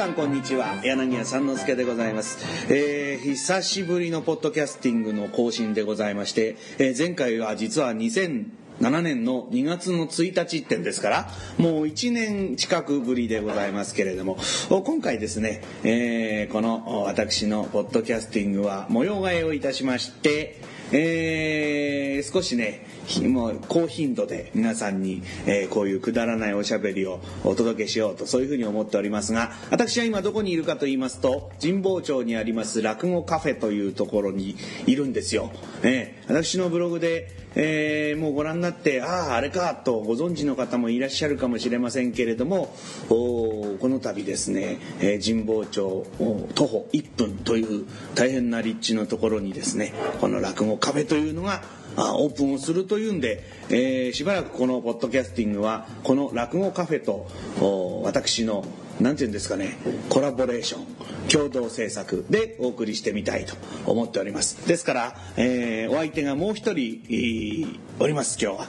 さんこんにちは。柳家三之助でございます、えー久しぶりのポッドキャスティングの更新でございまして、えー前回は実は2007年の2月の1日ってんですからもう1年近くぶりでございますけれども今回ですね、えーこの私のポッドキャスティングは模様替えをいたしましてえー少しねもう高頻度で皆さんに、えーこういうくだらないおしゃべりをお届けしようとそういうふうに思っておりますが私は今どこにいるかと言いますと神保町にあります落語カフェというところにいるんですよ。えー私のブログで、えーもうご覧になってあああれかとご存知の方もいらっしゃるかもしれませんけれどもこの度ですね、えー神保町徒歩1分という大変な立地のところにですねこの落語カフェというのがあオープンをするというんで、えーしばらくこのポッドキャスティングはこの落語カフェと私のなんて言うんですかね。コラボレーション。共同制作。でお送りしてみたいと思っております。ですから、えーお相手がもう一人、おります今日は。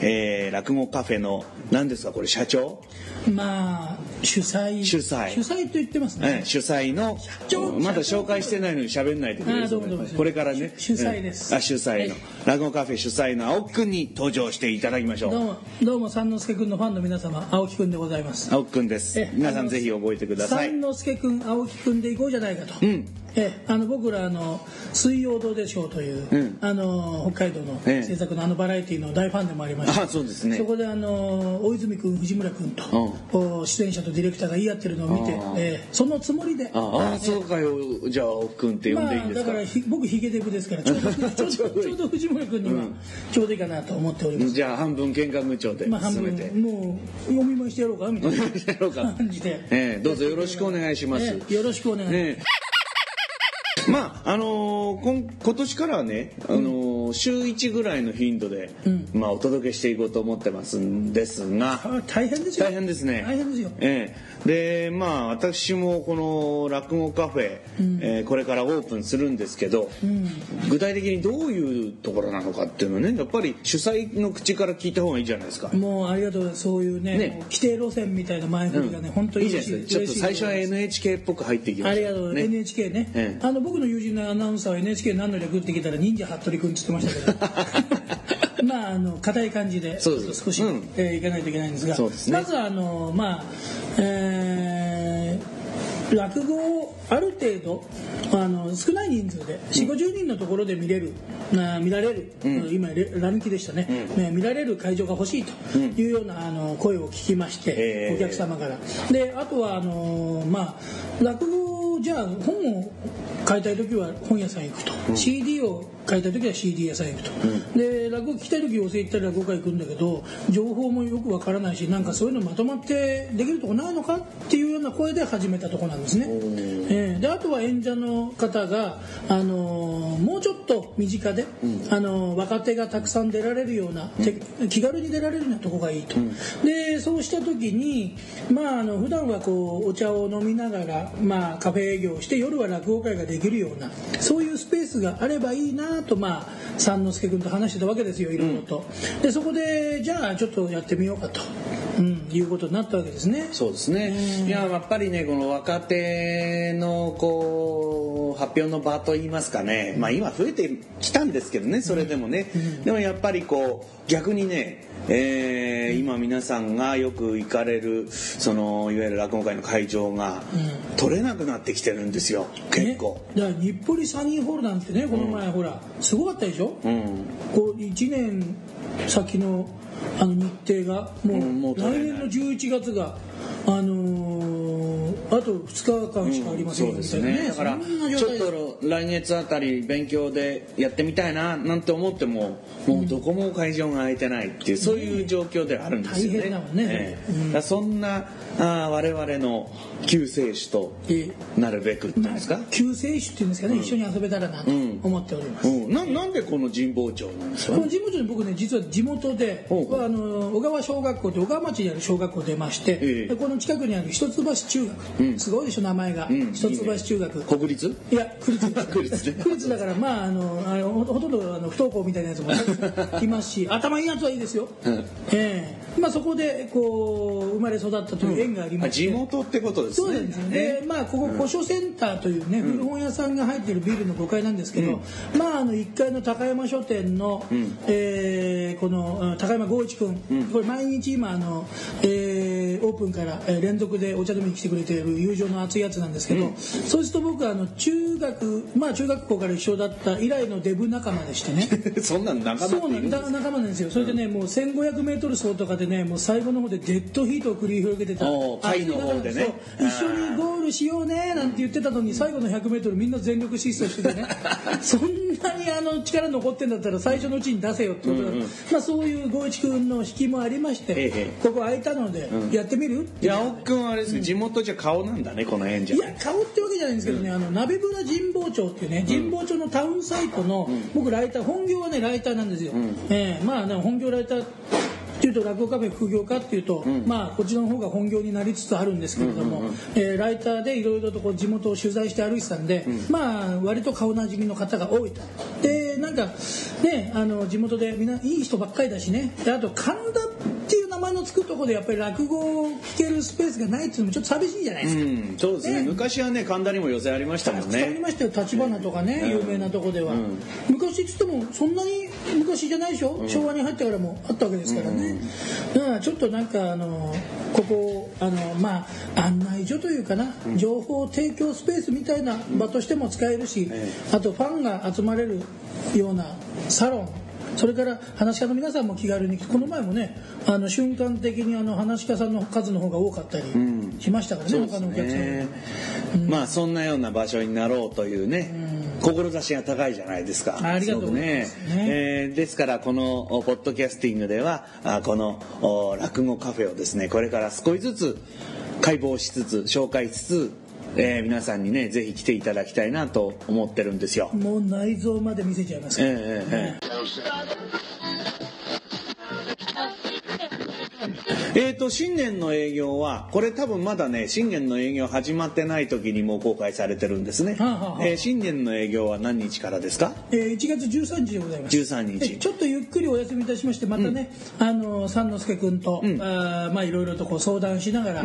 えー落語カフェの何ですかこれ社長、まあ主催主催。主催と言ってますね、えー主催の長。まだ紹介してないのに喋んないでくださいあーどうもどうもこれからね。主主催です。うんあ主催の。落語カフェ主催の青木くんに登場していただきましょう。どうもどうも三之助君のファンの皆様青木君でございます。青木くんです。え皆さんぜひ覚えてください。三之助君青木君で行こうじゃないかと、うんえあの僕らあの「水曜どうでしょう」という、うん。あの北海道のええ。制作のあのバラエティの大ファンでもありましてあそうですね。そこであの大泉君藤村君と、お出演者とディレクターが言い合ってるのを見てええそのつもりでああそうかよじゃあ青木くんって呼んでいいんですか、まあ、だからひ僕ヒゲデブですから ちょうどちょうど藤村君にはちょうどいいかなと思っております、じゃあ半分見学長で。まあ半分もう読みましてやろうかみたいな感じで、ええどうぞよろしくお願いします、ええよろしくお願い。します、まああのーこん今年からはね、あのー週1ぐらいの頻度で、うん。まあ、お届けしていこうと思ってますんですがあ大変ですよ。大変ですね。大変ですよ。ええ。でまあ私もこの落語カフェ、えーこれからオープンするんですけど、うん。具体的にどういうところなのかっていうのはねやっぱり主催の口から聞いた方がいいじゃないですか。もうありがとう。そういうねね。規定路線みたいな前振りがね、本当にいいですか。ちょっと最初は NHK っぽく入っていきましょう。ありがとう、ね。NHK ね、ええ。あの僕の友人のアナウンサーは NHK 何の略ってきたら忍者服部君って言ってましたけどまああの硬い感じで少し、うん。えーいかないといけないんですがね。まずはあのまあえー落語をある程度あの少ない人数で4 5 0人のところで見れる、あ見られる、今レランキでしたね、ね見られる会場が欲しいというようなあの声を聞きまして、お客様から。であとはあのまあ落語じゃあ本を買いたい時は本屋さん行くと、CD を買いたい時は CD 屋さん行くと、で落語聞きたい時寄席行ったら落語会行くんだけど情報もよくわからないしなんかそういうのまとまってできるとこないのかっていうような声で始めたとこなんですね、えーであとは演者の方が、あのーもうちょっと身近で、あのー若手がたくさん出られるような、て気軽に出られるようなとこがいいと、でそうした時にまああの普段はこうお茶を飲みながら、まあ、カフェ営業をして夜は落語会ができるようなそういうスペースがあればいいなとまあ三之助君と話してたわけですよいろいろと、でそこでじゃあちょっとやってみようかと、うん、いうことになったわけですねそうですね。いややっぱりねこの若手のこう発表の場といいますかね、まあ今増えてきたんですけどねそれでもね、でもやっぱりこう逆にね、えー今皆さんがよく行かれるそのいわゆる落語会の会場が取れなくなってきてるんですよ結構。ね、だから日暮里サニーホールなんてねこの前、ほらすごかったでしょ、うん。こう1年先のあの日程がもう,、来年の11月があのーあと2日間しかありませんよみたいなね,、だからちょっと来月あたり勉強でやってみたいななんて思ってももうどこも会場が空いてないっていうそういう状況ではあるんですよね。大変だもんね。ええ。うんそんなあー我々の救世主とえなるべくっていうんですか、救世主っていうんですかね、一緒に遊べたらなとうん。思っております、うん、ななんでこの神保町なんですか？この神保町に僕ね実は地元であの小川小学校って小川町にある小学校出まして、えこの近くにある一橋中学、うん。すごいでしょ名前が、うん。一橋中学。国立？いや区立。区立。ね区立だからまああのあのほほとんどあの不登校みたいなやつも いますし頭いいやつはいいですよ、うん。ええ。まあ、そこでこう生まれ育ったという縁がありまして、地元ってことですね。そうですよ。で、まあ、ここ古書センターというね、古本屋さんが入っているビルの5階なんですけど、まああの1階の高山書店の、えーこのうん高山剛一君、これ毎日今あの、えーオープンからえー連続でお茶飲みに来てくれている友情の熱いやつなんですけど、そうすると僕はあの中学まあ中学校から一緒だった以来のデブ仲間でしてね。そんなん仲間そうなんだ仲間なんですよ。それでねもう 1500m 走とかでねもう最後の方でデッドヒートを繰り広げてた。おー下位の方でね。一緒にゴールしようねなんて言ってたのに最後の 100m みんな全力疾走しててね。そんなにあの力残ってんだったら最初のうちに出せよってことだ、まあ、そういう剛一君の引きもありまして、ええ。ここ空いたのでやってみる、いや青木君はあれですけど地元じゃ顔なんだねこの辺じゃ。いや顔ってわけじゃないんですけどね、あの鍋村神保町っていうね神保町のタウンサイトの、僕ライター本業はねライターなんですよ、ええまあね本業ライターっていうと落語カフェ副業かっていうと、まあこっちの方が本業になりつつあるんですけれども、えーライターでいろいろとこう地元を取材して歩いてたんで、まあ割と顔なじみの方が多いと。でなんかねあの地元でみんないい人ばっかりだしね。であと神田のつくところでやっぱり落語を聞けるスペースがないっていうのもちょっと寂しいじゃないですか、うんそうですね。ね。昔はね神田にも寄せありましたもんたくさんありねましたよ。立花とかね、有名なとこでは、昔っつってもそんなに昔じゃないでしょ、昭和に入ってからもあったわけですからね、だからちょっとなんかあのここあのまあ案内所というかな、情報提供スペースみたいな場としても使えるし、あとファンが集まれるようなサロンそれから話し家の皆さんも気軽にこの前もねあの瞬間的にあの話し家さんの数の方が多かったりしましたからね、他のお客さんよりねまあそんなような場所になろうというね、志が高いじゃないですか。ありがとうございますすごくね。えーですからこのおポッドキャスティングではあこのお落語カフェをですねこれから少しずつ解剖しつつ紹介しつつ、えー皆さんにねぜひ来ていただきたいなと思ってるんですよ。もう内臓まで見せちゃいますから、えええええええーと新年の営業はこれ多分まだね新年の営業始まってない時にもう公開されてるんですね、はあはあはあ。えー新年の営業は何日からですか？えー1月13日でございます。13日。でちょっとゆっくりお休みいたしましてまたね、あの三之助君と、あーまあいろいろとこう相談しながら、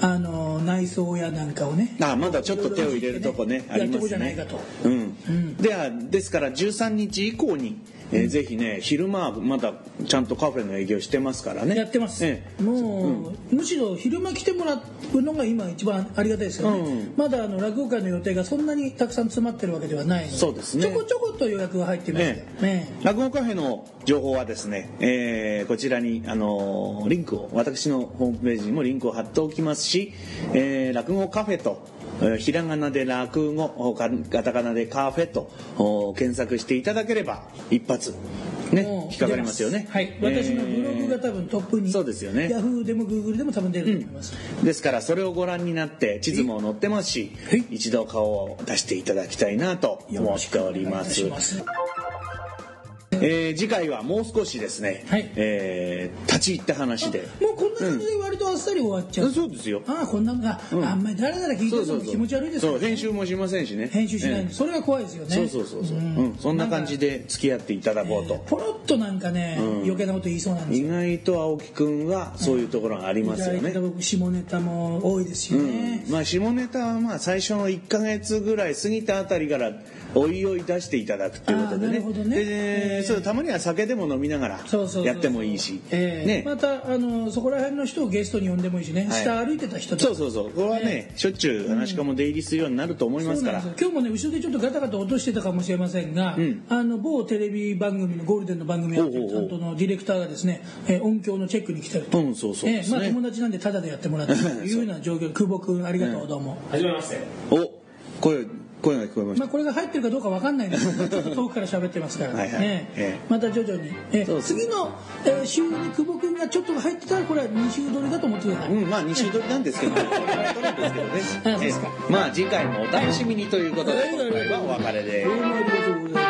あの内装やなんかをねあまだちょっと手を入れるとこねあやってこうりますね。じゃないかと。うん、ではですから13日以降に、えーぜひね昼間はまだちゃんとカフェの営業してますからね。やってます、ええ。もう、むしろ昼間来てもらうのが今一番ありがたいですよね、うん。まだあの落語会の予定がそんなにたくさん詰まってるわけではないのでそうですね。ちょこちょこと予約が入ってまして、ねね落語カフェの情報はですね、えーこちらに、あのーリンクを私のホームページにもリンクを貼っておきますし、えー落語カフェとえーひらがなで落語おかカタカナでカフェとお検索していただければ一発ね引っかかりますよね。はい、私のブログが多分トップに、そうですよね。ヤフーでもグーグルでも多分出ると思います、ですからそれをご覧になって地図も載ってますしはい。一度顔を出していただきたいなと思っておりますえー次回はもう少しですね、はい。えー立ち入った話で。もうこんな感じで割とあっさり終わっちゃう、そうですよ。ああこんなあ、あんまり誰々聞いてるのも気持ち悪いですよそう編集もしませんしね。編集しないんで、えそれが怖いですよね。えそうそうそうそう、うん。そんな感じで付き合っていただこうと、ポロッとなんかね、余計なこと言いそうなんですよ。意外と青木くんはそういうところがありますよね、下ネタも多いですしね、まあ下ネタはまあ最初の1か月ぐらい過ぎたあたりからおいおい出していただくっていうことでね。あーなるほどね。でえーそうたまには酒でも飲みながらやってもいいし。またあのそこら辺の人をゲストに呼んでもいいしね、はい下歩いてた人とそうそうそう。これはね、しょっちゅう話し家も出入りするようになると思いますから。そうなんです。よ今日もね後ろでちょっとガタガタ落としてたかもしれませんが、あの某テレビ番組のゴールデンの番組担当のディレクターがですね、えー音響のチェックに来てると、うんそうそうね。ええまあ、友達なんでタダでやってもらってると いうような状況 久保君ありがとうどうも、はじめまして。お声声が聞こえました。まあ、これが入ってるかどうかわかんないんです。け どちょっと遠くから喋ってますから。ねえ。えまた徐々に、えそうです。次の、えー週に久保君がちょっと入ってたらこれは2週撮りだと思ってください、うん、まあ2週撮りなんですけど、これは撮るんですけどね。あそうですか。えまあ次回もお楽しみにということで、今回はお別れでどうもありがとうござい。ます